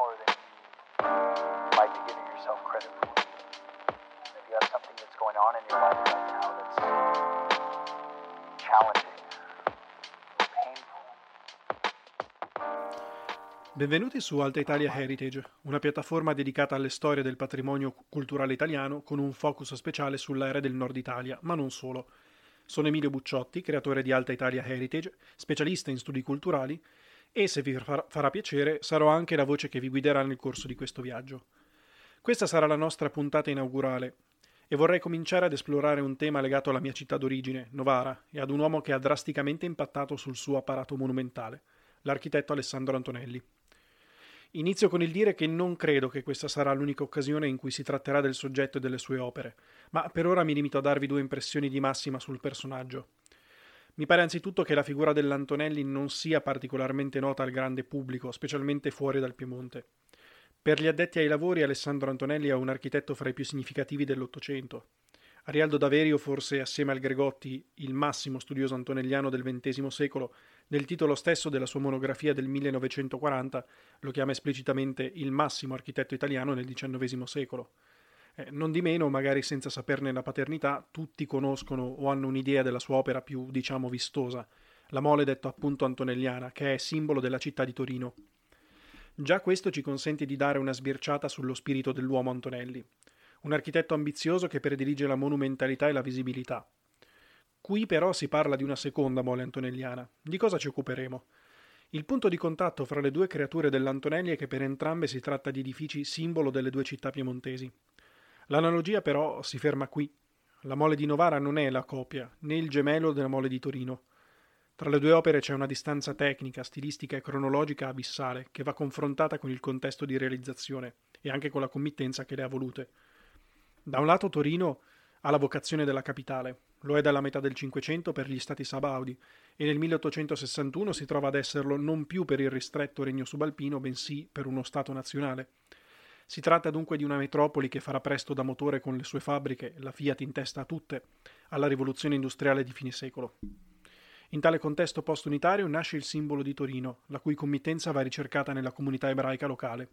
power than you might be giving yourself credit for. If you have something that's going on in your life right now that's challenging, Benvenuti su Alta Italia Heritage, una piattaforma dedicata alle storie del patrimonio culturale italiano con un focus speciale sull'area del nord Italia, ma non solo. Sono Emilio Bucciotti, creatore di Alta Italia Heritage, specialista in studi culturali e, se vi far- farà piacere, sarò anche la voce che vi guiderà nel corso di questo viaggio. Questa sarà la nostra puntata inaugurale e vorrei cominciare ad esplorare un tema legato alla mia città d'origine, Novara, e ad un uomo che ha drasticamente impattato sul suo apparato monumentale, l'architetto Alessandro Antonelli. Inizio con il dire che non credo che questa sarà l'unica occasione in cui si tratterà del soggetto e delle sue opere, ma per ora mi limito a darvi due impressioni di massima sul personaggio. Mi pare anzitutto che la figura dell'Antonelli non sia particolarmente nota al grande pubblico, specialmente fuori dal Piemonte. Per gli addetti ai lavori, Alessandro Antonelli è un architetto fra i più significativi dell'Ottocento. Arialdo Daverio, forse assieme al Gregotti il massimo studioso antonelliano del XX secolo, nel titolo stesso della sua monografia del 1940 lo chiama esplicitamente il massimo architetto italiano nel XIX secolo. Eh, non di meno, magari senza saperne la paternità, tutti conoscono o hanno un'idea della sua opera più, diciamo, vistosa, la mole detto appunto antonelliana, che è simbolo della città di Torino. Già questo ci consente di dare una sbirciata sullo spirito dell'uomo Antonelli, un architetto ambizioso che predilige la monumentalità e la visibilità. Qui però si parla di una seconda mole antonelliana. Di cosa ci occuperemo? Il punto di contatto fra le due creature dell'Antonelli è che per entrambe si tratta di edifici simbolo delle due città piemontesi. L'analogia però si ferma qui. La mole di Novara non è la copia, né il gemello della mole di Torino. Tra le due opere c'è una distanza tecnica, stilistica e cronologica abissale che va confrontata con il contesto di realizzazione e anche con la committenza che le ha volute. Da un lato Torino ha la vocazione della capitale, lo è dalla metà del Cinquecento per gli stati sabaudi e nel 1861 si trova ad esserlo non più per il ristretto regno subalpino, bensì per uno Stato nazionale. Si tratta dunque di una metropoli che farà presto da motore con le sue fabbriche, la Fiat in testa a tutte, alla rivoluzione industriale di fine secolo. In tale contesto post-unitario nasce il simbolo di Torino, la cui committenza va ricercata nella comunità ebraica locale.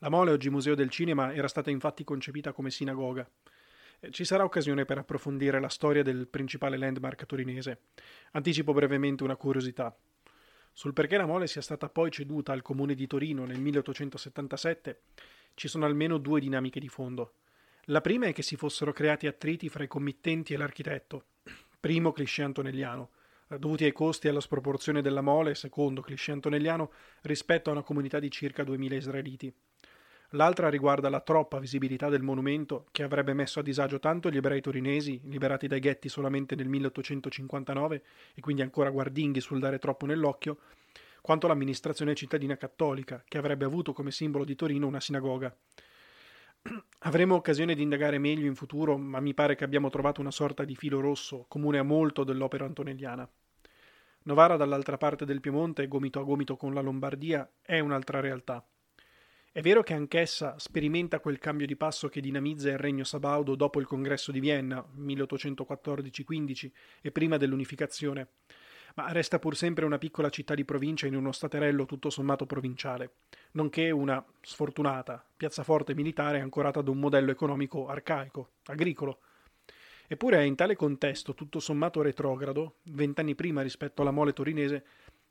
La Mole, oggi Museo del Cinema, era stata infatti concepita come sinagoga. Ci sarà occasione per approfondire la storia del principale landmark torinese. Anticipo brevemente una curiosità. Sul perché la Mole sia stata poi ceduta al comune di Torino nel 1877 ci sono almeno due dinamiche di fondo. La prima è che si fossero creati attriti fra i committenti e l'architetto, primo cliché antonelliano, dovuti ai costi e alla sproporzione della mole, secondo cliché antonelliano, rispetto a una comunità di circa 2000 israeliti. L'altra riguarda la troppa visibilità del monumento che avrebbe messo a disagio tanto gli ebrei torinesi, liberati dai ghetti solamente nel 1859 e quindi ancora guardinghi sul dare troppo nell'occhio, quanto l'amministrazione cittadina cattolica, che avrebbe avuto come simbolo di Torino una sinagoga. Avremo occasione di indagare meglio in futuro, ma mi pare che abbiamo trovato una sorta di filo rosso, comune a molto dell'opera antonelliana. Novara, dall'altra parte del Piemonte, gomito a gomito con la Lombardia, è un'altra realtà. È vero che anch'essa sperimenta quel cambio di passo che dinamizza il regno sabaudo dopo il congresso di Vienna, 1814-15, e prima dell'unificazione, ma resta pur sempre una piccola città di provincia in uno staterello tutto sommato provinciale, nonché una sfortunata piazzaforte militare ancorata ad un modello economico arcaico, agricolo. Eppure è in tale contesto tutto sommato retrogrado, vent'anni prima rispetto alla mole torinese,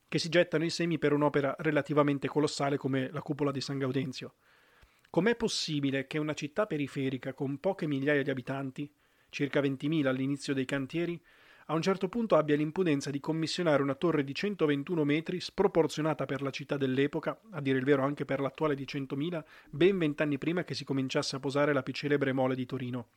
che si gettano i semi per un'opera relativamente colossale come la cupola di San Gaudenzio. Com'è possibile che una città periferica con poche migliaia di abitanti, circa 20.000 all'inizio dei cantieri, a un certo punto abbia l'impudenza di commissionare una torre di 121 metri, sproporzionata per la città dell'epoca, a dire il vero anche per l'attuale di 100.000, ben vent'anni prima che si cominciasse a posare la più celebre mole di Torino.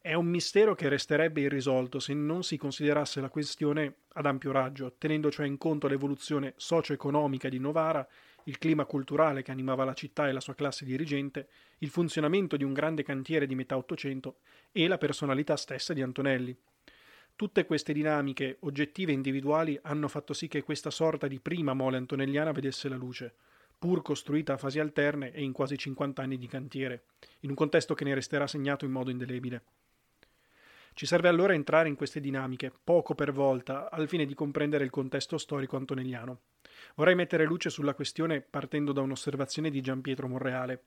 È un mistero che resterebbe irrisolto se non si considerasse la questione ad ampio raggio, tenendo cioè in conto l'evoluzione socio-economica di Novara, il clima culturale che animava la città e la sua classe dirigente, il funzionamento di un grande cantiere di metà Ottocento e la personalità stessa di Antonelli. Tutte queste dinamiche, oggettive e individuali, hanno fatto sì che questa sorta di prima mole antonelliana vedesse la luce, pur costruita a fasi alterne e in quasi 50 anni di cantiere, in un contesto che ne resterà segnato in modo indelebile. Ci serve allora entrare in queste dinamiche, poco per volta, al fine di comprendere il contesto storico antonelliano. Vorrei mettere luce sulla questione partendo da un'osservazione di Gian Pietro Monreale.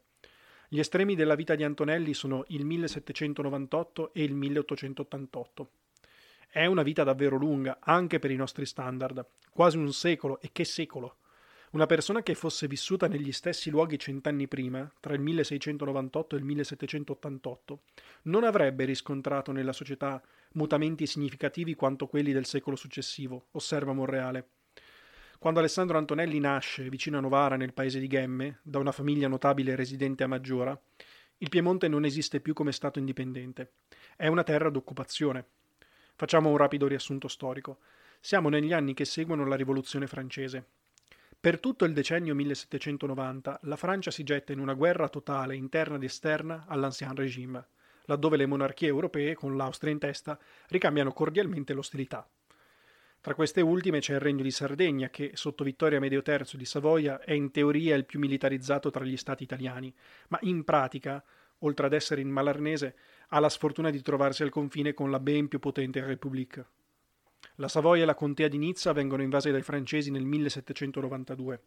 Gli estremi della vita di Antonelli sono il 1798 e il 1888. È una vita davvero lunga, anche per i nostri standard, quasi un secolo, e che secolo! Una persona che fosse vissuta negli stessi luoghi cent'anni prima, tra il 1698 e il 1788, non avrebbe riscontrato nella società mutamenti significativi quanto quelli del secolo successivo, osserva Monreale. Quando Alessandro Antonelli nasce vicino a Novara, nel paese di Ghemme, da una famiglia notabile residente a Maggiora, il Piemonte non esiste più come Stato indipendente. È una terra d'occupazione. Facciamo un rapido riassunto storico. Siamo negli anni che seguono la Rivoluzione francese. Per tutto il decennio 1790 la Francia si getta in una guerra totale interna ed esterna all'Ancien Régime, laddove le monarchie europee, con l'Austria in testa, ricambiano cordialmente l'ostilità. Tra queste ultime c'è il Regno di Sardegna, che, sotto Vittorio Amedio III di Savoia, è in teoria il più militarizzato tra gli stati italiani, ma in pratica, oltre ad essere in malarnese, ha la sfortuna di trovarsi al confine con la ben più potente Repubblica. La Savoia e la contea di Nizza vengono invase dai francesi nel 1792.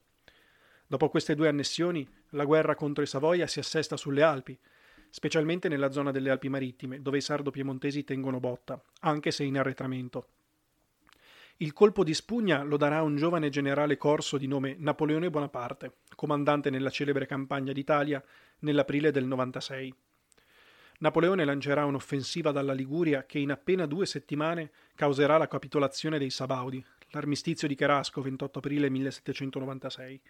Dopo queste due annessioni, la guerra contro i Savoia si assesta sulle Alpi, specialmente nella zona delle Alpi marittime, dove i sardo-piemontesi tengono botta, anche se in arretramento. Il colpo di spugna lo darà un giovane generale corso di nome Napoleone Bonaparte, comandante nella celebre campagna d'Italia nell'aprile del 96. Napoleone lancerà un'offensiva dalla Liguria che in appena due settimane causerà la capitolazione dei Sabaudi, l'armistizio di Cherasco 28 aprile 1796.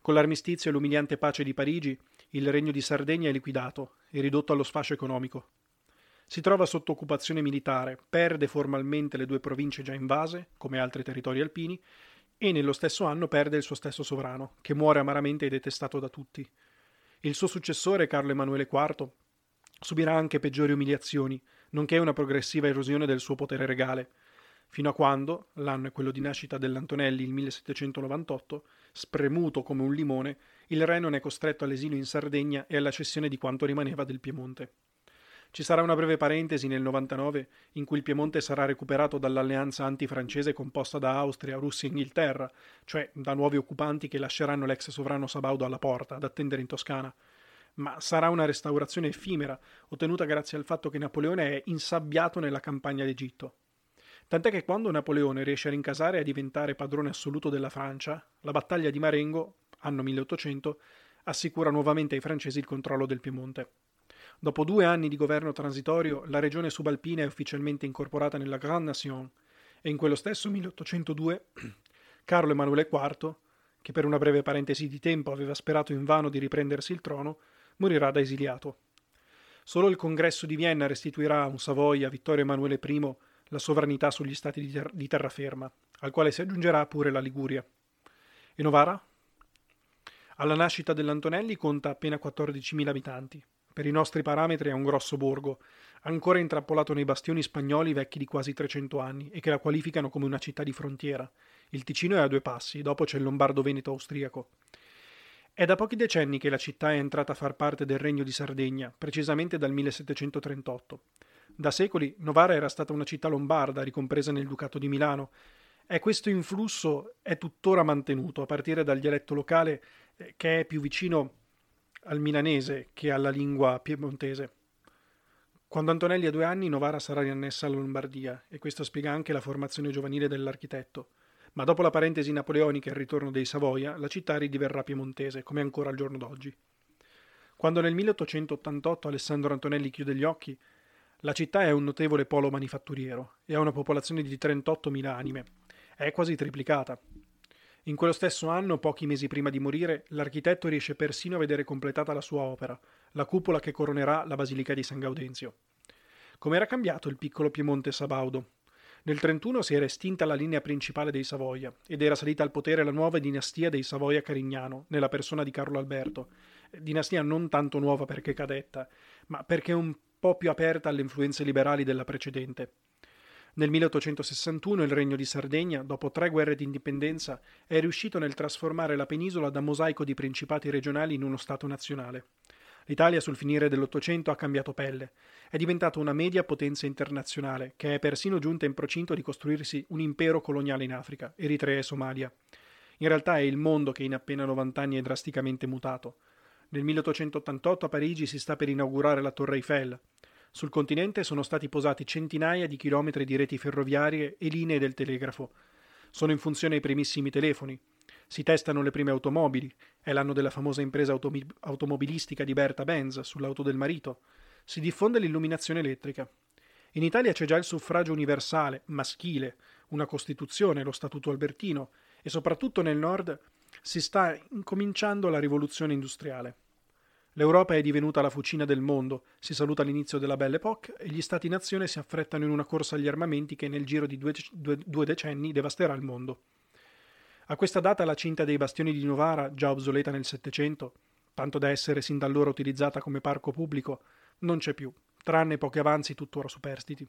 Con l'armistizio e l'umiliante pace di Parigi, il regno di Sardegna è liquidato e ridotto allo sfascio economico. Si trova sotto occupazione militare, perde formalmente le due province già invase, come altri territori alpini, e nello stesso anno perde il suo stesso sovrano, che muore amaramente e detestato da tutti. Il suo successore, Carlo Emanuele IV, subirà anche peggiori umiliazioni, nonché una progressiva erosione del suo potere regale, fino a quando, l'anno è quello di nascita dell'Antonelli, il 1798, spremuto come un limone, il re non è costretto all'esilio in Sardegna e alla cessione di quanto rimaneva del Piemonte. Ci sarà una breve parentesi nel 99 in cui il Piemonte sarà recuperato dall'alleanza antifrancese composta da Austria, Russia e Inghilterra, cioè da nuovi occupanti che lasceranno l'ex sovrano Sabaudo alla porta ad attendere in Toscana ma sarà una restaurazione effimera, ottenuta grazie al fatto che Napoleone è insabbiato nella campagna d'Egitto. Tant'è che quando Napoleone riesce a rincasare e a diventare padrone assoluto della Francia, la battaglia di Marengo, anno 1800, assicura nuovamente ai francesi il controllo del Piemonte. Dopo due anni di governo transitorio, la regione subalpina è ufficialmente incorporata nella Grande Nation e in quello stesso 1802 Carlo Emanuele IV, che per una breve parentesi di tempo aveva sperato invano di riprendersi il trono, morirà da esiliato. Solo il congresso di Vienna restituirà a un Savoia Vittorio Emanuele I la sovranità sugli stati di, ter- di terraferma, al quale si aggiungerà pure la Liguria. E Novara? Alla nascita dell'Antonelli conta appena 14.000 abitanti. Per i nostri parametri è un grosso borgo, ancora intrappolato nei bastioni spagnoli vecchi di quasi 300 anni e che la qualificano come una città di frontiera. Il Ticino è a due passi, dopo c'è il Lombardo-Veneto austriaco. È da pochi decenni che la città è entrata a far parte del Regno di Sardegna, precisamente dal 1738. Da secoli Novara era stata una città lombarda ricompresa nel Ducato di Milano e questo influsso è tuttora mantenuto a partire dal dialetto locale eh, che è più vicino al milanese che alla lingua piemontese. Quando Antonelli ha due anni Novara sarà riannessa alla Lombardia e questo spiega anche la formazione giovanile dell'architetto ma dopo la parentesi napoleonica e il ritorno dei Savoia, la città ridiverrà piemontese, come ancora al giorno d'oggi. Quando nel 1888 Alessandro Antonelli chiude gli occhi, la città è un notevole polo manifatturiero e ha una popolazione di 38.000 anime. È quasi triplicata. In quello stesso anno, pochi mesi prima di morire, l'architetto riesce persino a vedere completata la sua opera, la cupola che coronerà la Basilica di San Gaudenzio. Com'era cambiato il piccolo Piemonte Sabaudo, nel 31 si era estinta la linea principale dei Savoia ed era salita al potere la nuova dinastia dei Savoia-Carignano, nella persona di Carlo Alberto. Dinastia non tanto nuova perché cadetta, ma perché un po' più aperta alle influenze liberali della precedente. Nel 1861 il Regno di Sardegna, dopo tre guerre di indipendenza, è riuscito nel trasformare la penisola da mosaico di principati regionali in uno Stato nazionale. L'Italia sul finire dell'Ottocento ha cambiato pelle, è diventata una media potenza internazionale, che è persino giunta in procinto di costruirsi un impero coloniale in Africa, Eritrea e Somalia. In realtà è il mondo che in appena 90 anni è drasticamente mutato. Nel 1888 a Parigi si sta per inaugurare la Torre Eiffel. Sul continente sono stati posati centinaia di chilometri di reti ferroviarie e linee del telegrafo. Sono in funzione i primissimi telefoni. Si testano le prime automobili. È l'anno della famosa impresa automi- automobilistica di Berta Benz sull'auto del marito. Si diffonde l'illuminazione elettrica. In Italia c'è già il suffragio universale, maschile, una Costituzione, lo Statuto albertino, e soprattutto nel nord si sta incominciando la rivoluzione industriale. L'Europa è divenuta la fucina del mondo, si saluta l'inizio della Belle Époque e gli Stati-nazione si affrettano in una corsa agli armamenti che nel giro di due, due, due decenni devasterà il mondo. A questa data la cinta dei bastioni di Novara, già obsoleta nel Settecento, tanto da essere sin da allora utilizzata come parco pubblico, non c'è più, tranne pochi avanzi tuttora superstiti.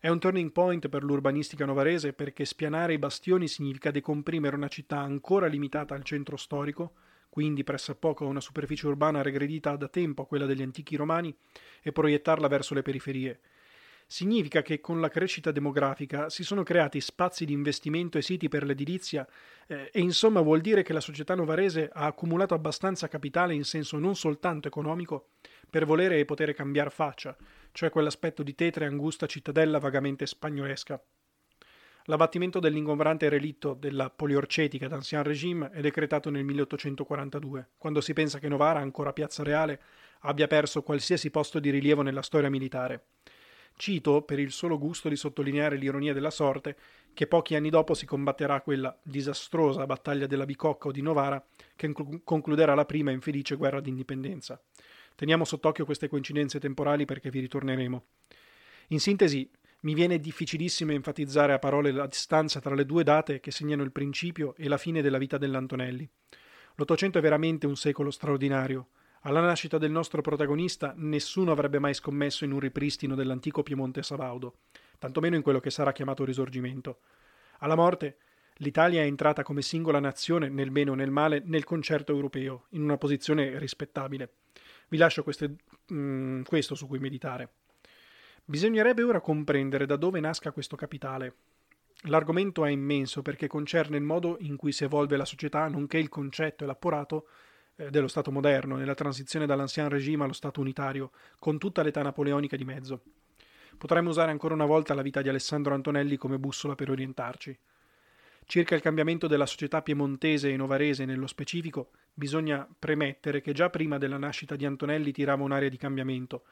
È un turning point per l'urbanistica novarese perché spianare i bastioni significa decomprimere una città ancora limitata al centro storico quindi pressappoco a una superficie urbana regredita da tempo a quella degli antichi romani, e proiettarla verso le periferie. Significa che con la crescita demografica si sono creati spazi di investimento e siti per l'edilizia eh, e insomma vuol dire che la società novarese ha accumulato abbastanza capitale in senso non soltanto economico per volere e poter cambiare faccia, cioè quell'aspetto di tetra e angusta cittadella vagamente spagnolesca. L'abbattimento dell'ingombrante relitto della poliorcetica d'Ancien Régime è decretato nel 1842, quando si pensa che Novara, ancora piazza reale, abbia perso qualsiasi posto di rilievo nella storia militare. Cito, per il solo gusto di sottolineare l'ironia della sorte, che pochi anni dopo si combatterà quella disastrosa battaglia della Bicocca o di Novara che concluderà la prima infelice guerra d'indipendenza. Teniamo sott'occhio queste coincidenze temporali perché vi ritorneremo. In sintesi, mi viene difficilissimo enfatizzare a parole la distanza tra le due date che segnano il principio e la fine della vita dell'Antonelli. L'Ottocento è veramente un secolo straordinario. Alla nascita del nostro protagonista nessuno avrebbe mai scommesso in un ripristino dell'antico Piemonte Sabaudo, tantomeno in quello che sarà chiamato Risorgimento. Alla morte, l'Italia è entrata come singola nazione, nel bene o nel male, nel concerto europeo, in una posizione rispettabile. Vi lascio queste, mm, questo su cui meditare. Bisognerebbe ora comprendere da dove nasca questo capitale. L'argomento è immenso perché concerne il modo in cui si evolve la società, nonché il concetto e l'apparato eh, dello Stato moderno, nella transizione dall'ancien regime allo Stato unitario, con tutta l'età napoleonica di mezzo. Potremmo usare ancora una volta la vita di Alessandro Antonelli come bussola per orientarci. Circa il cambiamento della società piemontese e novarese nello specifico, bisogna premettere che già prima della nascita di Antonelli tirava un'aria di cambiamento,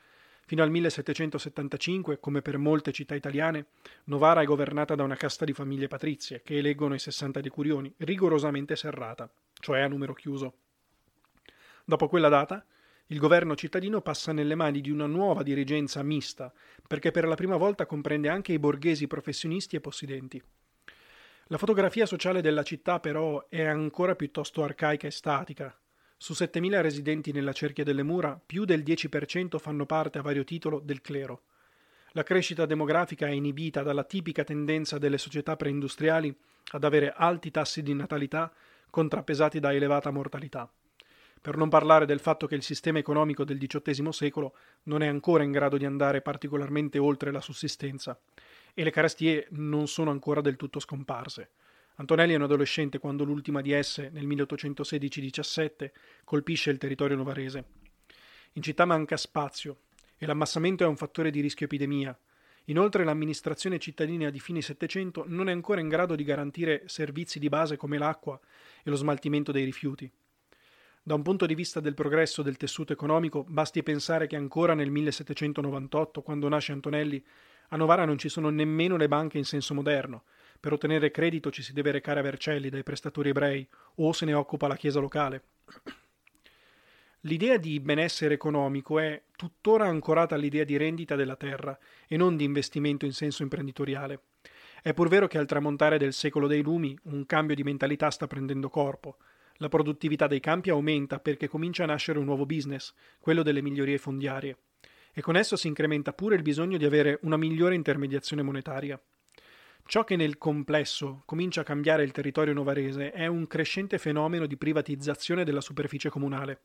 Fino al 1775, come per molte città italiane, Novara è governata da una casta di famiglie patrizie che eleggono i 60 decurioni, rigorosamente serrata, cioè a numero chiuso. Dopo quella data, il governo cittadino passa nelle mani di una nuova dirigenza mista, perché per la prima volta comprende anche i borghesi professionisti e possidenti. La fotografia sociale della città però è ancora piuttosto arcaica e statica, su 7.000 residenti nella cerchia delle mura, più del 10% fanno parte a vario titolo del clero. La crescita demografica è inibita dalla tipica tendenza delle società preindustriali ad avere alti tassi di natalità contrappesati da elevata mortalità. Per non parlare del fatto che il sistema economico del XVIII secolo non è ancora in grado di andare particolarmente oltre la sussistenza e le carestie non sono ancora del tutto scomparse. Antonelli è un adolescente quando l'ultima di esse, nel 1816-17, colpisce il territorio novarese. In città manca spazio e l'ammassamento è un fattore di rischio epidemia. Inoltre l'amministrazione cittadina di fine Settecento non è ancora in grado di garantire servizi di base come l'acqua e lo smaltimento dei rifiuti. Da un punto di vista del progresso del tessuto economico, basti pensare che ancora nel 1798, quando nasce Antonelli, a Novara non ci sono nemmeno le banche in senso moderno, per ottenere credito ci si deve recare a Vercelli dai prestatori ebrei o se ne occupa la chiesa locale. L'idea di benessere economico è tuttora ancorata all'idea di rendita della terra e non di investimento in senso imprenditoriale. È pur vero che al tramontare del secolo dei lumi un cambio di mentalità sta prendendo corpo. La produttività dei campi aumenta perché comincia a nascere un nuovo business, quello delle migliorie fondiarie, e con esso si incrementa pure il bisogno di avere una migliore intermediazione monetaria. Ciò che nel complesso comincia a cambiare il territorio novarese è un crescente fenomeno di privatizzazione della superficie comunale.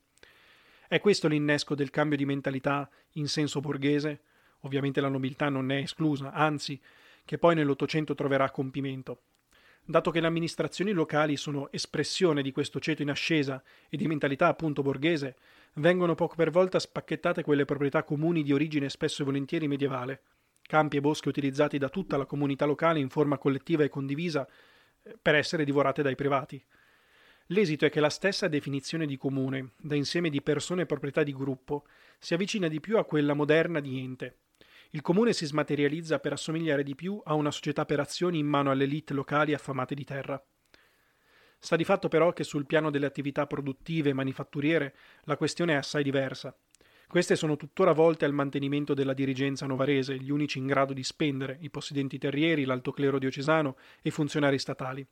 È questo l'innesco del cambio di mentalità in senso borghese? Ovviamente la nobiltà non ne è esclusa, anzi, che poi nell'Ottocento troverà compimento. Dato che le amministrazioni locali sono espressione di questo ceto in ascesa e di mentalità appunto borghese, vengono poco per volta spacchettate quelle proprietà comuni di origine spesso e volentieri medievale, campi e boschi utilizzati da tutta la comunità locale in forma collettiva e condivisa eh, per essere divorate dai privati. L'esito è che la stessa definizione di comune, da insieme di persone e proprietà di gruppo, si avvicina di più a quella moderna di ente, il comune si smaterializza per assomigliare di più a una società per azioni in mano alle elite locali affamate di terra. Sta di fatto però che sul piano delle attività produttive e manifatturiere la questione è assai diversa. Queste sono tuttora volte al mantenimento della dirigenza novarese, gli unici in grado di spendere, i possidenti terrieri, l'alto clero diocesano e i funzionari statali,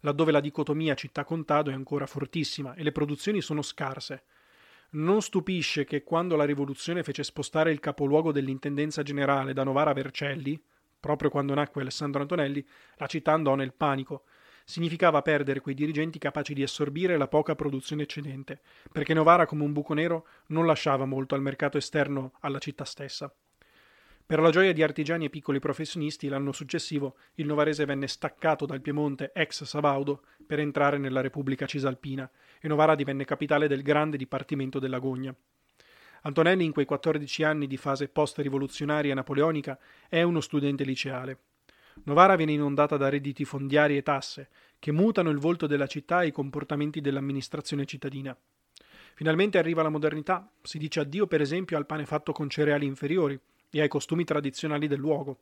laddove la dicotomia città-contado è ancora fortissima e le produzioni sono scarse, non stupisce che quando la rivoluzione fece spostare il capoluogo dell'intendenza generale da Novara a Vercelli, proprio quando nacque Alessandro Antonelli, la città andò nel panico. Significava perdere quei dirigenti capaci di assorbire la poca produzione eccedente, perché Novara come un buco nero non lasciava molto al mercato esterno alla città stessa. Per la gioia di artigiani e piccoli professionisti, l'anno successivo il Novarese venne staccato dal Piemonte ex Sabaudo per entrare nella Repubblica Cisalpina e Novara divenne capitale del grande dipartimento della Gogna. Antonelli, in quei 14 anni di fase post-rivoluzionaria napoleonica, è uno studente liceale. Novara viene inondata da redditi fondiari e tasse, che mutano il volto della città e i comportamenti dell'amministrazione cittadina. Finalmente arriva la modernità, si dice addio per esempio al pane fatto con cereali inferiori, e ai costumi tradizionali del luogo.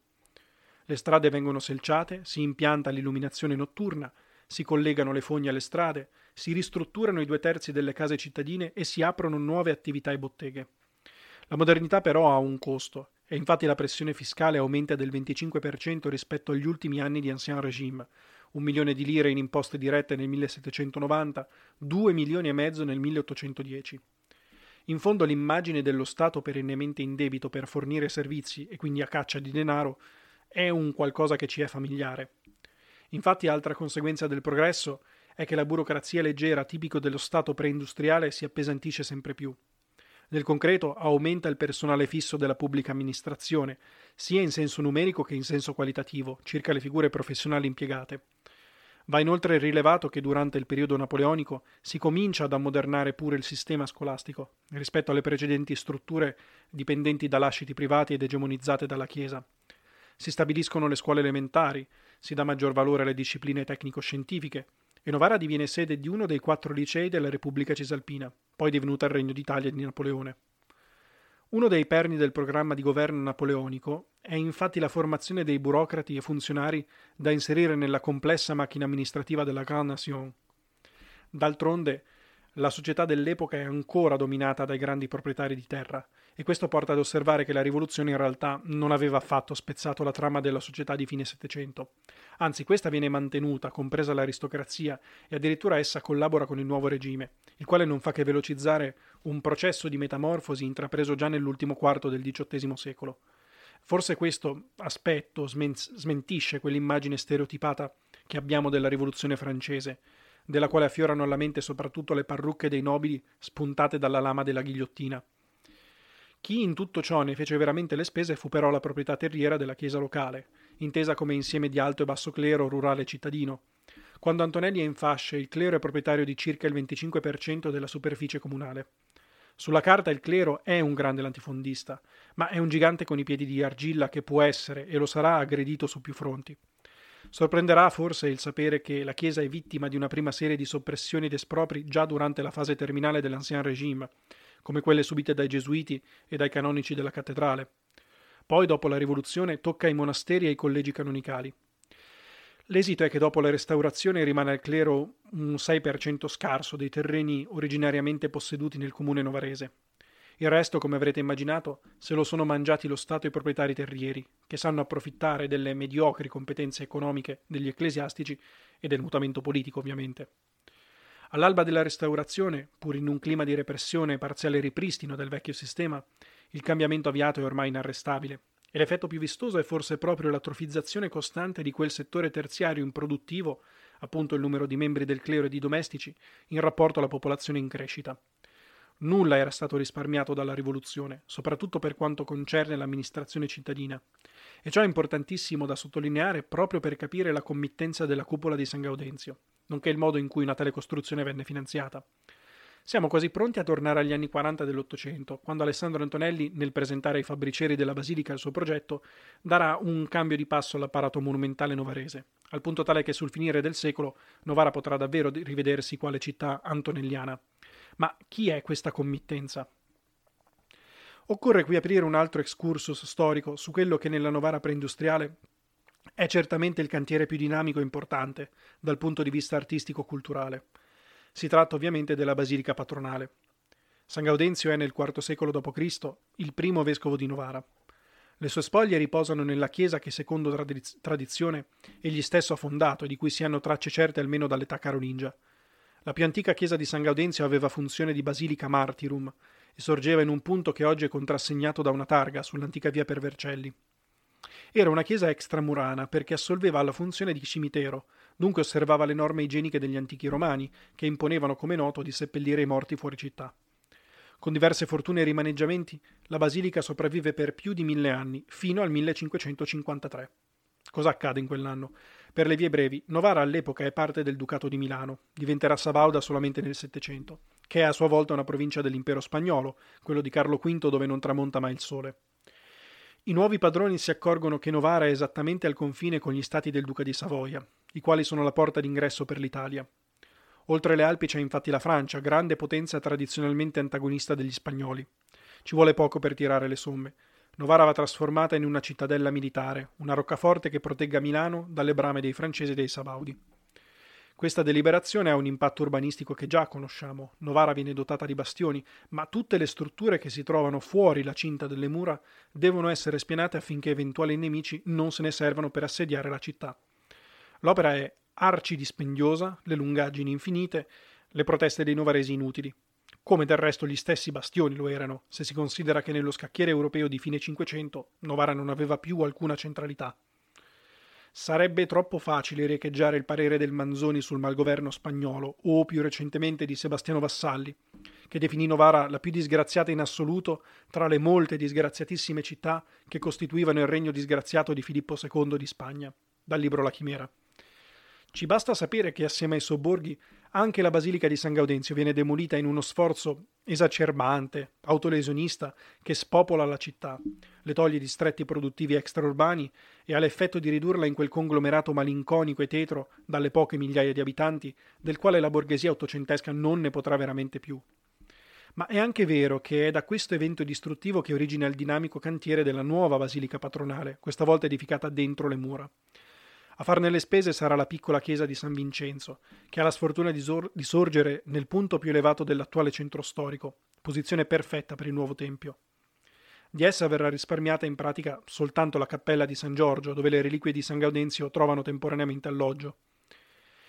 Le strade vengono selciate, si impianta l'illuminazione notturna, si collegano le fogne alle strade, si ristrutturano i due terzi delle case cittadine e si aprono nuove attività e botteghe. La modernità però ha un costo, e infatti la pressione fiscale aumenta del 25% rispetto agli ultimi anni di Ancien Régime, un milione di lire in imposte dirette nel 1790, due milioni e mezzo nel 1810. In fondo l'immagine dello Stato perennemente in debito per fornire servizi e quindi a caccia di denaro è un qualcosa che ci è familiare. Infatti altra conseguenza del progresso è che la burocrazia leggera tipico dello Stato preindustriale si appesantisce sempre più. Nel concreto aumenta il personale fisso della pubblica amministrazione, sia in senso numerico che in senso qualitativo, circa le figure professionali impiegate. Va inoltre rilevato che durante il periodo napoleonico si comincia ad ammodernare pure il sistema scolastico rispetto alle precedenti strutture dipendenti da lasciti privati ed egemonizzate dalla Chiesa. Si stabiliscono le scuole elementari, si dà maggior valore alle discipline tecnico-scientifiche e Novara diviene sede di uno dei quattro licei della Repubblica Cisalpina, poi divenuta il Regno d'Italia di Napoleone. Uno dei perni del programma di governo napoleonico è infatti la formazione dei burocrati e funzionari da inserire nella complessa macchina amministrativa della Grande Nation. D'altronde, la società dell'epoca è ancora dominata dai grandi proprietari di terra, e questo porta ad osservare che la rivoluzione in realtà non aveva affatto spezzato la trama della società di fine Settecento. Anzi, questa viene mantenuta, compresa l'aristocrazia, e addirittura essa collabora con il nuovo regime, il quale non fa che velocizzare un processo di metamorfosi intrapreso già nell'ultimo quarto del XVIII secolo. Forse questo aspetto smentisce quell'immagine stereotipata che abbiamo della rivoluzione francese, della quale affiorano alla mente soprattutto le parrucche dei nobili spuntate dalla lama della ghigliottina. Chi in tutto ciò ne fece veramente le spese fu però la proprietà terriera della chiesa locale, intesa come insieme di alto e basso clero rurale cittadino. Quando Antonelli è in fasce, il clero è proprietario di circa il 25% della superficie comunale. Sulla carta il clero è un grande latifondista, ma è un gigante con i piedi di argilla che può essere e lo sarà aggredito su più fronti. Sorprenderà forse il sapere che la Chiesa è vittima di una prima serie di soppressioni ed espropri già durante la fase terminale dell'Ancien Régime, come quelle subite dai gesuiti e dai canonici della cattedrale. Poi, dopo la rivoluzione, tocca ai monasteri e ai collegi canonicali. L'esito è che dopo la restaurazione rimane al clero un 6% scarso dei terreni originariamente posseduti nel comune novarese. Il resto, come avrete immaginato, se lo sono mangiati lo Stato e i proprietari terrieri, che sanno approfittare delle mediocri competenze economiche degli ecclesiastici e del mutamento politico, ovviamente. All'alba della restaurazione, pur in un clima di repressione e parziale ripristino del vecchio sistema, il cambiamento avviato è ormai inarrestabile e l'effetto più vistoso è forse proprio l'atrofizzazione costante di quel settore terziario improduttivo, appunto il numero di membri del clero e di domestici, in rapporto alla popolazione in crescita. Nulla era stato risparmiato dalla rivoluzione, soprattutto per quanto concerne l'amministrazione cittadina. E ciò è importantissimo da sottolineare proprio per capire la committenza della cupola di San Gaudenzio, nonché il modo in cui una tale costruzione venne finanziata. Siamo quasi pronti a tornare agli anni 40 dell'Ottocento, quando Alessandro Antonelli, nel presentare ai fabbricieri della Basilica il suo progetto, darà un cambio di passo all'apparato monumentale novarese, al punto tale che sul finire del secolo Novara potrà davvero rivedersi quale città antonelliana. Ma chi è questa committenza? Occorre qui aprire un altro excursus storico su quello che nella Novara preindustriale è certamente il cantiere più dinamico e importante dal punto di vista artistico-culturale. Si tratta ovviamente della Basilica Patronale. San Gaudenzio è nel IV secolo d.C. il primo vescovo di Novara. Le sue spoglie riposano nella chiesa che, secondo tradiz- tradizione, egli stesso ha fondato e di cui si hanno tracce certe almeno dall'età carolingia. La più antica chiesa di San Gaudenzio aveva funzione di basilica martyrum e sorgeva in un punto che oggi è contrassegnato da una targa sull'antica via per Vercelli. Era una chiesa extramurana perché assolveva alla funzione di cimitero, dunque osservava le norme igieniche degli antichi romani, che imponevano, come noto, di seppellire i morti fuori città. Con diverse fortune e rimaneggiamenti, la basilica sopravvive per più di mille anni, fino al 1553. Cosa accade in quell'anno? Per le vie brevi, Novara all'epoca è parte del Ducato di Milano, diventerà Sabauda solamente nel Settecento, che è a sua volta una provincia dell'impero spagnolo, quello di Carlo V dove non tramonta mai il sole. I nuovi padroni si accorgono che Novara è esattamente al confine con gli stati del Duca di Savoia, i quali sono la porta d'ingresso per l'Italia. Oltre le Alpi c'è infatti la Francia, grande potenza tradizionalmente antagonista degli spagnoli. Ci vuole poco per tirare le somme. Novara va trasformata in una cittadella militare, una roccaforte che protegga Milano dalle brame dei francesi e dei Sabaudi. Questa deliberazione ha un impatto urbanistico che già conosciamo. Novara viene dotata di bastioni, ma tutte le strutture che si trovano fuori la cinta delle mura devono essere spianate affinché eventuali nemici non se ne servano per assediare la città. L'opera è arci dispendiosa, le lungaggini infinite, le proteste dei novaresi inutili come del resto gli stessi bastioni lo erano, se si considera che nello scacchiere europeo di fine Cinquecento Novara non aveva più alcuna centralità. Sarebbe troppo facile riecheggiare il parere del Manzoni sul malgoverno spagnolo, o più recentemente di Sebastiano Vassalli, che definì Novara la più disgraziata in assoluto tra le molte disgraziatissime città che costituivano il regno disgraziato di Filippo II di Spagna, dal libro La Chimera. Ci basta sapere che assieme ai sobborghi anche la Basilica di San Gaudenzio viene demolita in uno sforzo esacerbante, autolesionista, che spopola la città, le toglie distretti produttivi extraurbani e ha l'effetto di ridurla in quel conglomerato malinconico e tetro dalle poche migliaia di abitanti, del quale la borghesia ottocentesca non ne potrà veramente più. Ma è anche vero che è da questo evento distruttivo che origina il dinamico cantiere della nuova basilica patronale, questa volta edificata dentro le mura. A farne le spese sarà la piccola chiesa di San Vincenzo, che ha la sfortuna di, sor- di sorgere nel punto più elevato dell'attuale centro storico, posizione perfetta per il nuovo tempio. Di essa verrà risparmiata in pratica soltanto la cappella di San Giorgio, dove le reliquie di San Gaudenzio trovano temporaneamente alloggio.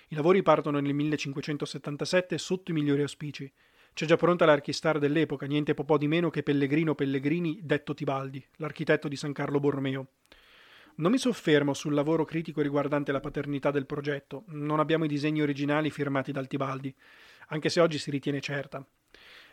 I lavori partono nel 1577 sotto i migliori auspici. C'è già pronta l'archistar dell'epoca, niente po' di meno che Pellegrino Pellegrini, detto Tibaldi, l'architetto di San Carlo Borromeo. Non mi soffermo sul lavoro critico riguardante la paternità del progetto, non abbiamo i disegni originali firmati dal Tibaldi, anche se oggi si ritiene certa.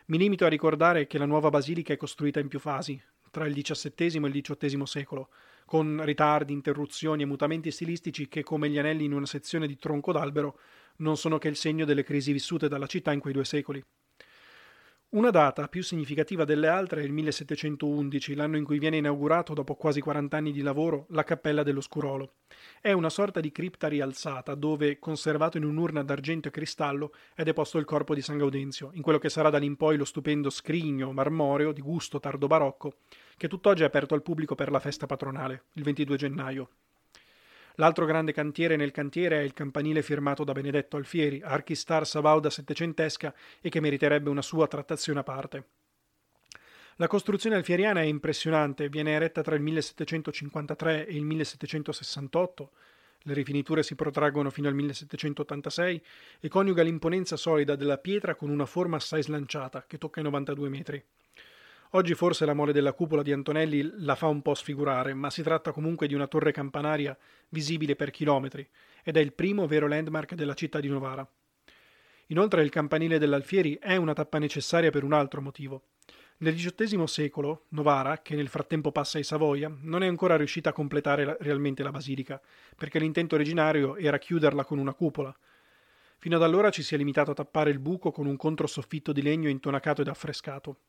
Mi limito a ricordare che la nuova basilica è costruita in più fasi, tra il XVII e il XVIII secolo, con ritardi, interruzioni e mutamenti stilistici che, come gli anelli in una sezione di tronco d'albero, non sono che il segno delle crisi vissute dalla città in quei due secoli. Una data più significativa delle altre è il 1711, l'anno in cui viene inaugurato, dopo quasi 40 anni di lavoro, la Cappella dell'Oscurolo. È una sorta di cripta rialzata, dove, conservato in un'urna d'argento e cristallo, è deposto il corpo di San Gaudenzio, in quello che sarà da lì in poi lo stupendo scrigno marmoreo di gusto tardo barocco, che tutt'oggi è aperto al pubblico per la festa patronale, il 22 gennaio. L'altro grande cantiere nel cantiere è il campanile firmato da Benedetto Alfieri, archistar sabauda settecentesca e che meriterebbe una sua trattazione a parte. La costruzione alfieriana è impressionante, viene eretta tra il 1753 e il 1768, le rifiniture si protraggono fino al 1786 e coniuga l'imponenza solida della pietra con una forma assai slanciata, che tocca i 92 metri. Oggi forse la mole della cupola di Antonelli la fa un po' sfigurare, ma si tratta comunque di una torre campanaria visibile per chilometri ed è il primo vero landmark della città di Novara. Inoltre il campanile dell'Alfieri è una tappa necessaria per un altro motivo. Nel XVIII secolo, Novara, che nel frattempo passa ai Savoia, non è ancora riuscita a completare la, realmente la basilica, perché l'intento originario era chiuderla con una cupola. Fino ad allora ci si è limitato a tappare il buco con un controsoffitto di legno intonacato ed affrescato.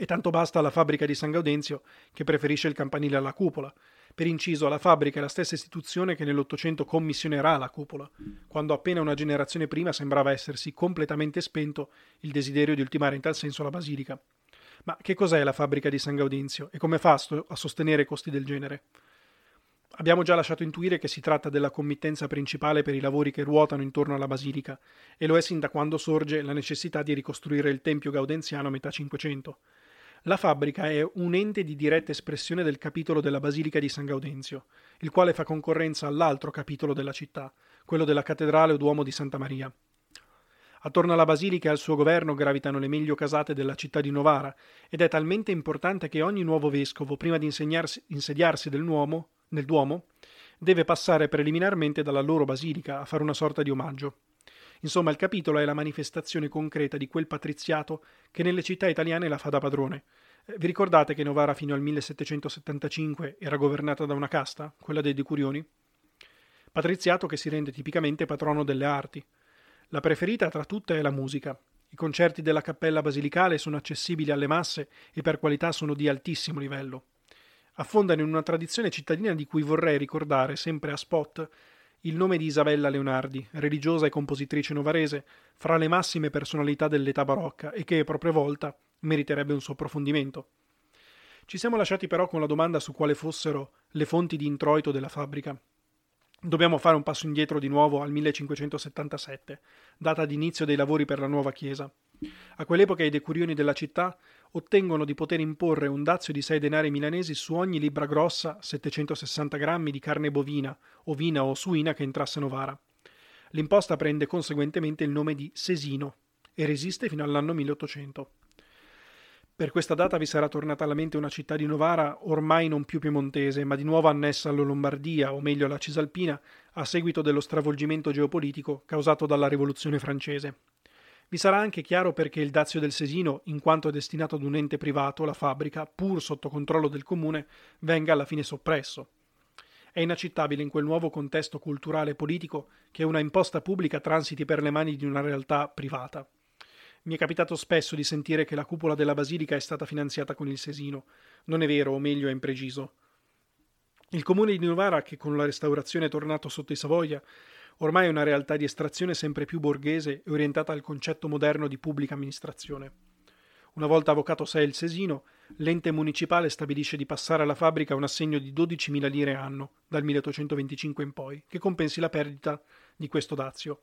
E tanto basta alla fabbrica di San Gaudenzio, che preferisce il campanile alla cupola. Per inciso, la fabbrica è la stessa istituzione che nell'Ottocento commissionerà la cupola, quando appena una generazione prima sembrava essersi completamente spento il desiderio di ultimare in tal senso la basilica. Ma che cos'è la fabbrica di San Gaudenzio e come fa a sostenere costi del genere? Abbiamo già lasciato intuire che si tratta della committenza principale per i lavori che ruotano intorno alla basilica, e lo è sin da quando sorge la necessità di ricostruire il tempio gaudenziano a metà Cinquecento. La fabbrica è un ente di diretta espressione del capitolo della Basilica di San Gaudenzio, il quale fa concorrenza all'altro capitolo della città, quello della cattedrale o duomo di Santa Maria. Attorno alla basilica e al suo governo gravitano le meglio casate della città di Novara ed è talmente importante che ogni nuovo vescovo, prima di insediarsi del nuomo, nel Duomo, deve passare preliminarmente dalla loro basilica a fare una sorta di omaggio. Insomma, il capitolo è la manifestazione concreta di quel patriziato che nelle città italiane la fa da padrone. Eh, vi ricordate che Novara fino al 1775 era governata da una casta, quella dei decurioni? Patriziato che si rende tipicamente patrono delle arti, la preferita tra tutte è la musica. I concerti della cappella basilicale sono accessibili alle masse e per qualità sono di altissimo livello. Affondano in una tradizione cittadina di cui vorrei ricordare, sempre a spot, il nome di Isabella Leonardi, religiosa e compositrice novarese, fra le massime personalità dell'età barocca e che, a propria volta, meriterebbe un suo approfondimento. Ci siamo lasciati però con la domanda su quale fossero le fonti di introito della fabbrica. Dobbiamo fare un passo indietro di nuovo al 1577, data di inizio dei lavori per la nuova chiesa. A quell'epoca i decurioni della città ottengono di poter imporre un dazio di 6 denari milanesi su ogni libra grossa 760 grammi di carne bovina, ovina o suina che entrasse a Novara. L'imposta prende conseguentemente il nome di Sesino e resiste fino all'anno 1800. Per questa data vi sarà tornata alla mente una città di Novara ormai non più piemontese, ma di nuovo annessa alla Lombardia, o meglio alla Cisalpina, a seguito dello stravolgimento geopolitico causato dalla rivoluzione francese. Vi sarà anche chiaro perché il dazio del Sesino, in quanto è destinato ad un ente privato, la fabbrica, pur sotto controllo del comune, venga alla fine soppresso. È inaccettabile in quel nuovo contesto culturale e politico che una imposta pubblica transiti per le mani di una realtà privata. Mi è capitato spesso di sentire che la cupola della basilica è stata finanziata con il Sesino. Non è vero, o meglio è impreciso. Il comune di Novara, che con la restaurazione è tornato sotto i Savoia, ormai è una realtà di estrazione sempre più borghese e orientata al concetto moderno di pubblica amministrazione. Una volta avvocato sé il Sesino, l'ente municipale stabilisce di passare alla fabbrica un assegno di 12.000 lire anno, dal 1825 in poi, che compensi la perdita di questo dazio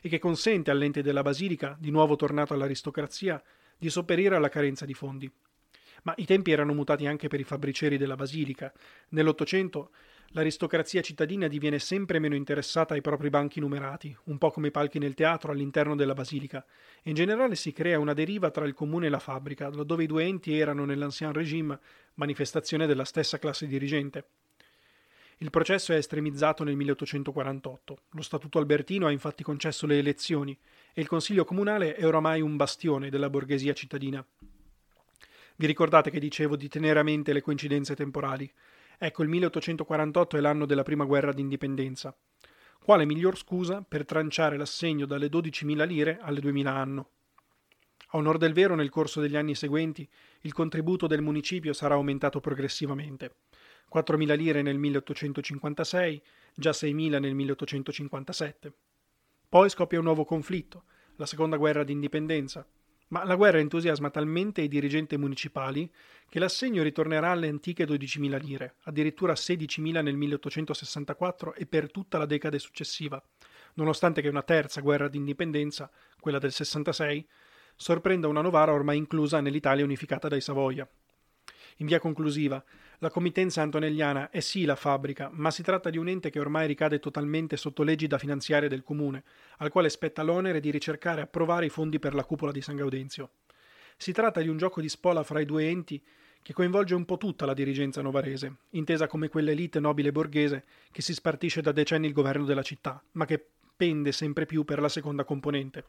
e che consente all'ente della Basilica, di nuovo tornato all'aristocrazia, di sopperire alla carenza di fondi. Ma i tempi erano mutati anche per i fabbricieri della Basilica. Nell'Ottocento l'aristocrazia cittadina diviene sempre meno interessata ai propri banchi numerati, un po' come i palchi nel teatro all'interno della Basilica, e in generale si crea una deriva tra il comune e la fabbrica, laddove i due enti erano nell'ancien regime manifestazione della stessa classe dirigente. Il processo è estremizzato nel 1848. Lo Statuto albertino ha infatti concesso le elezioni e il Consiglio comunale è oramai un bastione della borghesia cittadina. Vi ricordate che dicevo di tenere a mente le coincidenze temporali? Ecco, il 1848 è l'anno della prima guerra d'indipendenza. Quale miglior scusa per tranciare l'assegno dalle 12.000 lire alle 2.000 anno? A onor del vero, nel corso degli anni seguenti, il contributo del municipio sarà aumentato progressivamente. 4.000 lire nel 1856, già 6.000 nel 1857. Poi scoppia un nuovo conflitto, la seconda guerra d'indipendenza, ma la guerra entusiasma talmente i dirigenti municipali che l'assegno ritornerà alle antiche 12.000 lire, addirittura 16.000 nel 1864 e per tutta la decade successiva, nonostante che una terza guerra d'indipendenza, quella del 66, sorprenda una Novara ormai inclusa nell'Italia unificata dai Savoia. In via conclusiva, la committenza antonelliana è sì la fabbrica, ma si tratta di un ente che ormai ricade totalmente sotto l'egida finanziaria del comune, al quale spetta l'onere di ricercare e approvare i fondi per la cupola di San Gaudenzio. Si tratta di un gioco di spola fra i due enti che coinvolge un po' tutta la dirigenza novarese, intesa come quell'elite nobile borghese che si spartisce da decenni il governo della città, ma che pende sempre più per la seconda componente.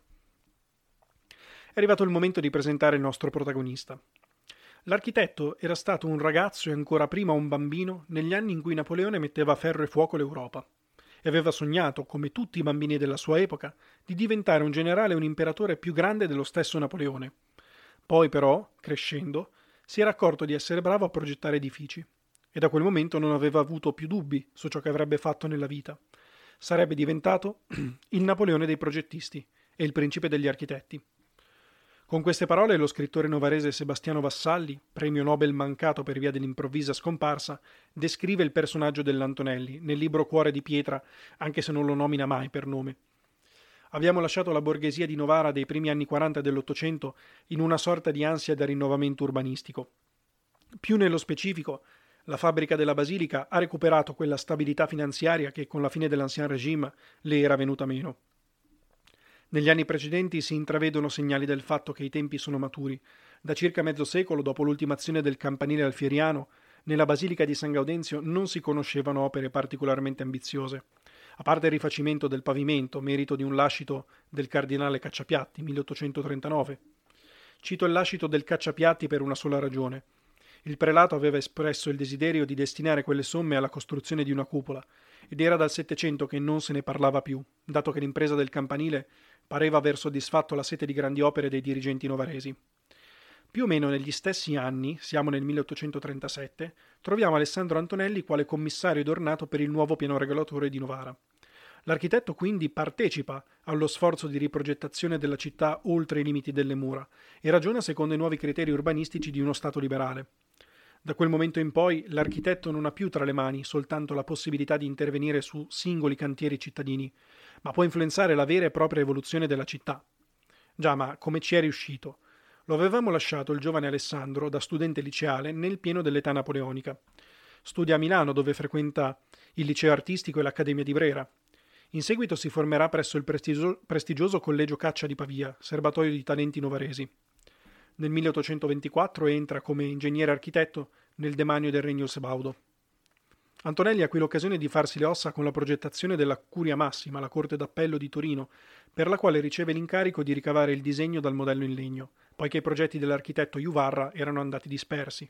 È arrivato il momento di presentare il nostro protagonista. L'architetto era stato un ragazzo e ancora prima un bambino negli anni in cui Napoleone metteva a ferro e fuoco l'Europa e aveva sognato, come tutti i bambini della sua epoca, di diventare un generale e un imperatore più grande dello stesso Napoleone. Poi però, crescendo, si era accorto di essere bravo a progettare edifici e da quel momento non aveva avuto più dubbi su ciò che avrebbe fatto nella vita. Sarebbe diventato il Napoleone dei progettisti e il principe degli architetti. Con queste parole lo scrittore novarese Sebastiano Vassalli, premio Nobel mancato per via dell'improvvisa scomparsa, descrive il personaggio dell'Antonelli nel libro Cuore di pietra, anche se non lo nomina mai per nome. Abbiamo lasciato la borghesia di Novara dei primi anni 40 dell'Ottocento in una sorta di ansia da rinnovamento urbanistico. Più nello specifico, la fabbrica della Basilica ha recuperato quella stabilità finanziaria che con la fine dell'Ancien Régime le era venuta meno. Negli anni precedenti si intravedono segnali del fatto che i tempi sono maturi. Da circa mezzo secolo, dopo l'ultimazione del campanile alfieriano, nella Basilica di San Gaudenzio non si conoscevano opere particolarmente ambiziose. A parte il rifacimento del pavimento, merito di un lascito del cardinale Cacciapiatti, 1839. Cito il lascito del Cacciapiatti per una sola ragione. Il prelato aveva espresso il desiderio di destinare quelle somme alla costruzione di una cupola, ed era dal Settecento che non se ne parlava più, dato che l'impresa del campanile pareva aver soddisfatto la sete di grandi opere dei dirigenti novaresi. Più o meno negli stessi anni, siamo nel 1837, troviamo Alessandro Antonelli quale commissario d'ornato per il nuovo piano regolatore di Novara. L'architetto quindi partecipa allo sforzo di riprogettazione della città oltre i limiti delle mura e ragiona secondo i nuovi criteri urbanistici di uno Stato liberale. Da quel momento in poi l'architetto non ha più tra le mani soltanto la possibilità di intervenire su singoli cantieri cittadini, ma può influenzare la vera e propria evoluzione della città. Già, ma come ci è riuscito? Lo avevamo lasciato il giovane Alessandro da studente liceale nel pieno dell'età napoleonica. Studia a Milano dove frequenta il liceo artistico e l'Accademia di Brera. In seguito si formerà presso il prestigio- prestigioso Collegio Caccia di Pavia, serbatoio di talenti novaresi. Nel 1824 entra come ingegnere architetto nel demanio del Regno Sebaudo. Antonelli ha qui l'occasione di farsi le ossa con la progettazione della Curia Massima, la Corte d'Appello di Torino, per la quale riceve l'incarico di ricavare il disegno dal modello in legno, poiché i progetti dell'architetto Juvarra erano andati dispersi.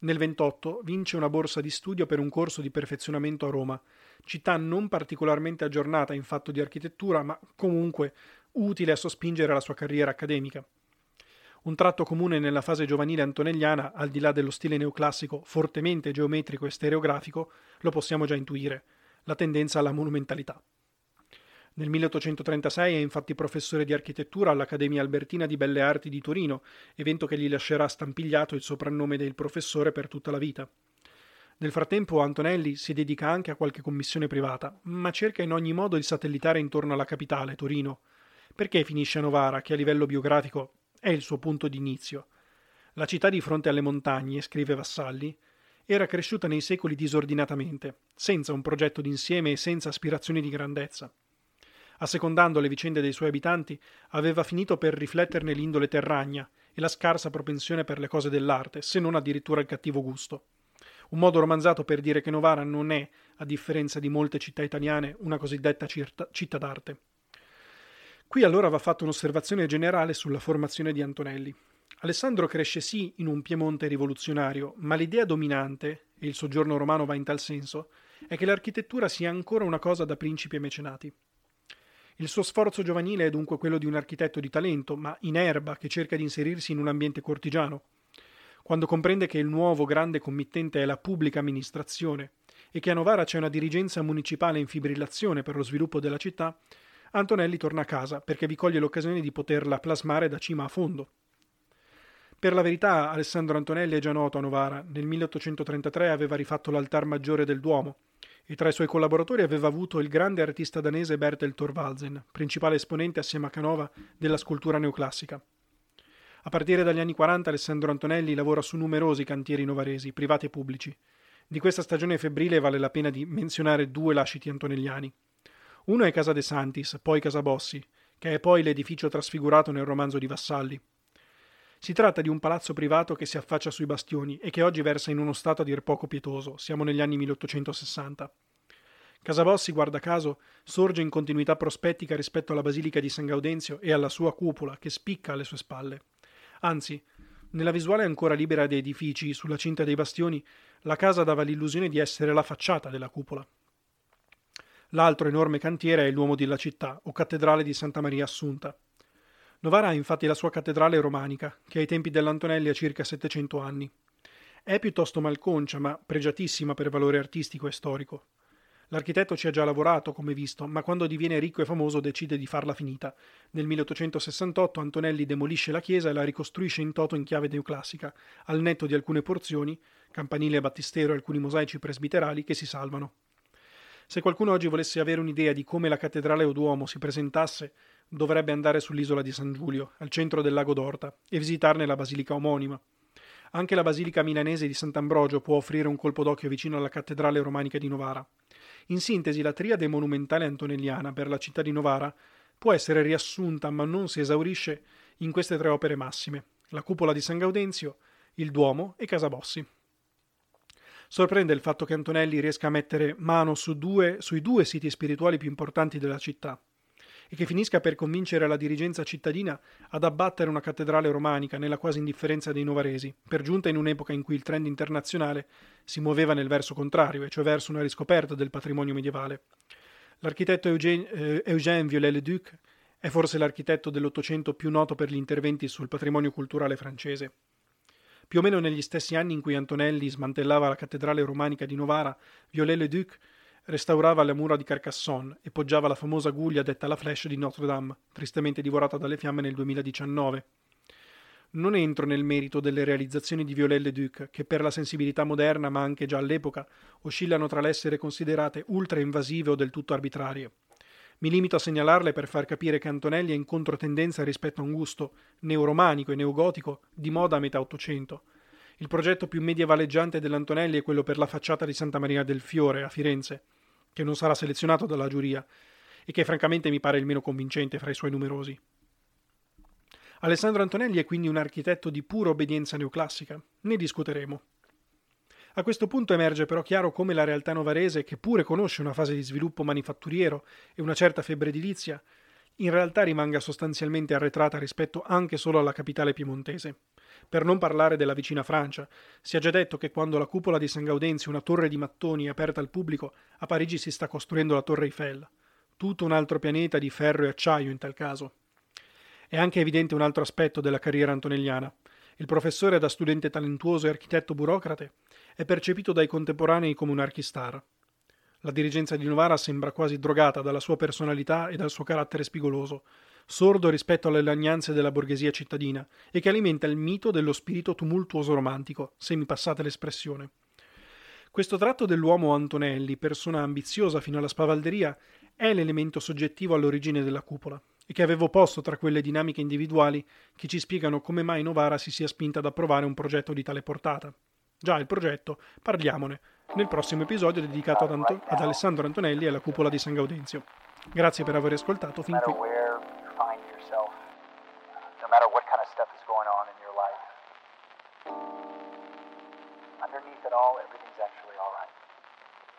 Nel 28 vince una borsa di studio per un corso di perfezionamento a Roma, città non particolarmente aggiornata in fatto di architettura, ma comunque utile a sospingere la sua carriera accademica. Un tratto comune nella fase giovanile antonelliana, al di là dello stile neoclassico fortemente geometrico e stereografico, lo possiamo già intuire, la tendenza alla monumentalità. Nel 1836 è infatti professore di architettura all'Accademia Albertina di Belle Arti di Torino, evento che gli lascerà stampigliato il soprannome del professore per tutta la vita. Nel frattempo Antonelli si dedica anche a qualche commissione privata, ma cerca in ogni modo di satellitare intorno alla capitale, Torino. Perché finisce a Novara, che a livello biografico è il suo punto d'inizio. La città di fronte alle montagne, scrive Vassalli, era cresciuta nei secoli disordinatamente, senza un progetto d'insieme e senza aspirazioni di grandezza. Assecondando le vicende dei suoi abitanti, aveva finito per rifletterne l'indole terragna e la scarsa propensione per le cose dell'arte, se non addirittura il cattivo gusto. Un modo romanzato per dire che Novara non è, a differenza di molte città italiane, una cosiddetta città d'arte. Qui allora va fatta un'osservazione generale sulla formazione di Antonelli. Alessandro cresce sì in un Piemonte rivoluzionario, ma l'idea dominante, e il soggiorno romano va in tal senso, è che l'architettura sia ancora una cosa da principi e mecenati. Il suo sforzo giovanile è dunque quello di un architetto di talento, ma in erba, che cerca di inserirsi in un ambiente cortigiano. Quando comprende che il nuovo grande committente è la pubblica amministrazione e che a Novara c'è una dirigenza municipale in fibrillazione per lo sviluppo della città, Antonelli torna a casa perché vi coglie l'occasione di poterla plasmare da cima a fondo. Per la verità, Alessandro Antonelli è già noto a Novara. Nel 1833 aveva rifatto l'altar maggiore del Duomo e tra i suoi collaboratori aveva avuto il grande artista danese Bertel Thorvaldsen, principale esponente assieme a Canova della scultura neoclassica. A partire dagli anni 40 Alessandro Antonelli lavora su numerosi cantieri novaresi, privati e pubblici. Di questa stagione febbrile vale la pena di menzionare due lasciti antonelliani. Uno è Casa De Santis, poi Casa Bossi, che è poi l'edificio trasfigurato nel romanzo di Vassalli. Si tratta di un palazzo privato che si affaccia sui bastioni e che oggi versa in uno stato a dir poco pietoso, siamo negli anni 1860. Casabossi, guarda caso, sorge in continuità prospettica rispetto alla Basilica di San Gaudenzio e alla sua cupola, che spicca alle sue spalle. Anzi, nella visuale ancora libera dei edifici, sulla cinta dei bastioni, la casa dava l'illusione di essere la facciata della cupola. L'altro enorme cantiere è l'uomo della città, o cattedrale di Santa Maria Assunta. Novara ha infatti la sua cattedrale romanica, che ai tempi dell'Antonelli ha circa 700 anni. È piuttosto malconcia, ma pregiatissima per valore artistico e storico. L'architetto ci ha già lavorato, come visto, ma quando diviene ricco e famoso decide di farla finita. Nel 1868 Antonelli demolisce la chiesa e la ricostruisce in toto in chiave neoclassica, al netto di alcune porzioni, campanile e battistero e alcuni mosaici presbiterali, che si salvano. Se qualcuno oggi volesse avere un'idea di come la cattedrale o Duomo si presentasse, dovrebbe andare sull'isola di San Giulio, al centro del lago d'Orta, e visitarne la basilica omonima. Anche la basilica milanese di Sant'Ambrogio può offrire un colpo d'occhio vicino alla cattedrale romanica di Novara. In sintesi, la triade monumentale antonelliana per la città di Novara può essere riassunta, ma non si esaurisce, in queste tre opere massime: la cupola di San Gaudenzio, il Duomo e Casabossi. Sorprende il fatto che Antonelli riesca a mettere mano su due, sui due siti spirituali più importanti della città e che finisca per convincere la dirigenza cittadina ad abbattere una cattedrale romanica nella quasi indifferenza dei novaresi, per giunta in un'epoca in cui il trend internazionale si muoveva nel verso contrario, e cioè verso una riscoperta del patrimonio medievale. L'architetto eh, Eugène Viollet-le-Duc è forse l'architetto dell'Ottocento più noto per gli interventi sul patrimonio culturale francese. Più o meno negli stessi anni in cui Antonelli smantellava la cattedrale romanica di Novara, Viollet-le-Duc restaurava le mura di Carcassonne e poggiava la famosa guglia detta la Flèche di Notre-Dame, tristemente divorata dalle fiamme nel 2019. Non entro nel merito delle realizzazioni di Viollet-le-Duc, che per la sensibilità moderna, ma anche già all'epoca, oscillano tra l'essere considerate ultra invasive o del tutto arbitrarie. Mi limito a segnalarle per far capire che Antonelli è in controtendenza rispetto a un gusto neoromanico e neogotico di moda a metà Ottocento. Il progetto più medievaleggiante dell'Antonelli è quello per la facciata di Santa Maria del Fiore a Firenze, che non sarà selezionato dalla giuria e che francamente mi pare il meno convincente fra i suoi numerosi. Alessandro Antonelli è quindi un architetto di pura obbedienza neoclassica, ne discuteremo. A questo punto emerge però chiaro come la realtà novarese, che pure conosce una fase di sviluppo manifatturiero e una certa febbre edilizia, in realtà rimanga sostanzialmente arretrata rispetto anche solo alla capitale piemontese. Per non parlare della vicina Francia, si è già detto che quando la cupola di San Gaudenzio, una torre di mattoni, aperta al pubblico, a Parigi si sta costruendo la Torre Eiffel. Tutto un altro pianeta di ferro e acciaio in tal caso. È anche evidente un altro aspetto della carriera antonelliana. Il professore, da studente talentuoso e architetto burocrate, è percepito dai contemporanei come un archistar. La dirigenza di Novara sembra quasi drogata dalla sua personalità e dal suo carattere spigoloso, sordo rispetto alle lagnanze della borghesia cittadina e che alimenta il mito dello spirito tumultuoso romantico, se mi passate l'espressione. Questo tratto dell'uomo Antonelli, persona ambiziosa fino alla spavalderia, è l'elemento soggettivo all'origine della cupola e che avevo posto tra quelle dinamiche individuali che ci spiegano come mai Novara si sia spinta ad approvare un progetto di tale portata. Già il progetto, parliamone, nel prossimo episodio dedicato ad, Anto- ad Alessandro Antonelli e alla cupola di San Gaudenzio. Grazie per aver ascoltato fin qui. underneath it all, everything's actually all.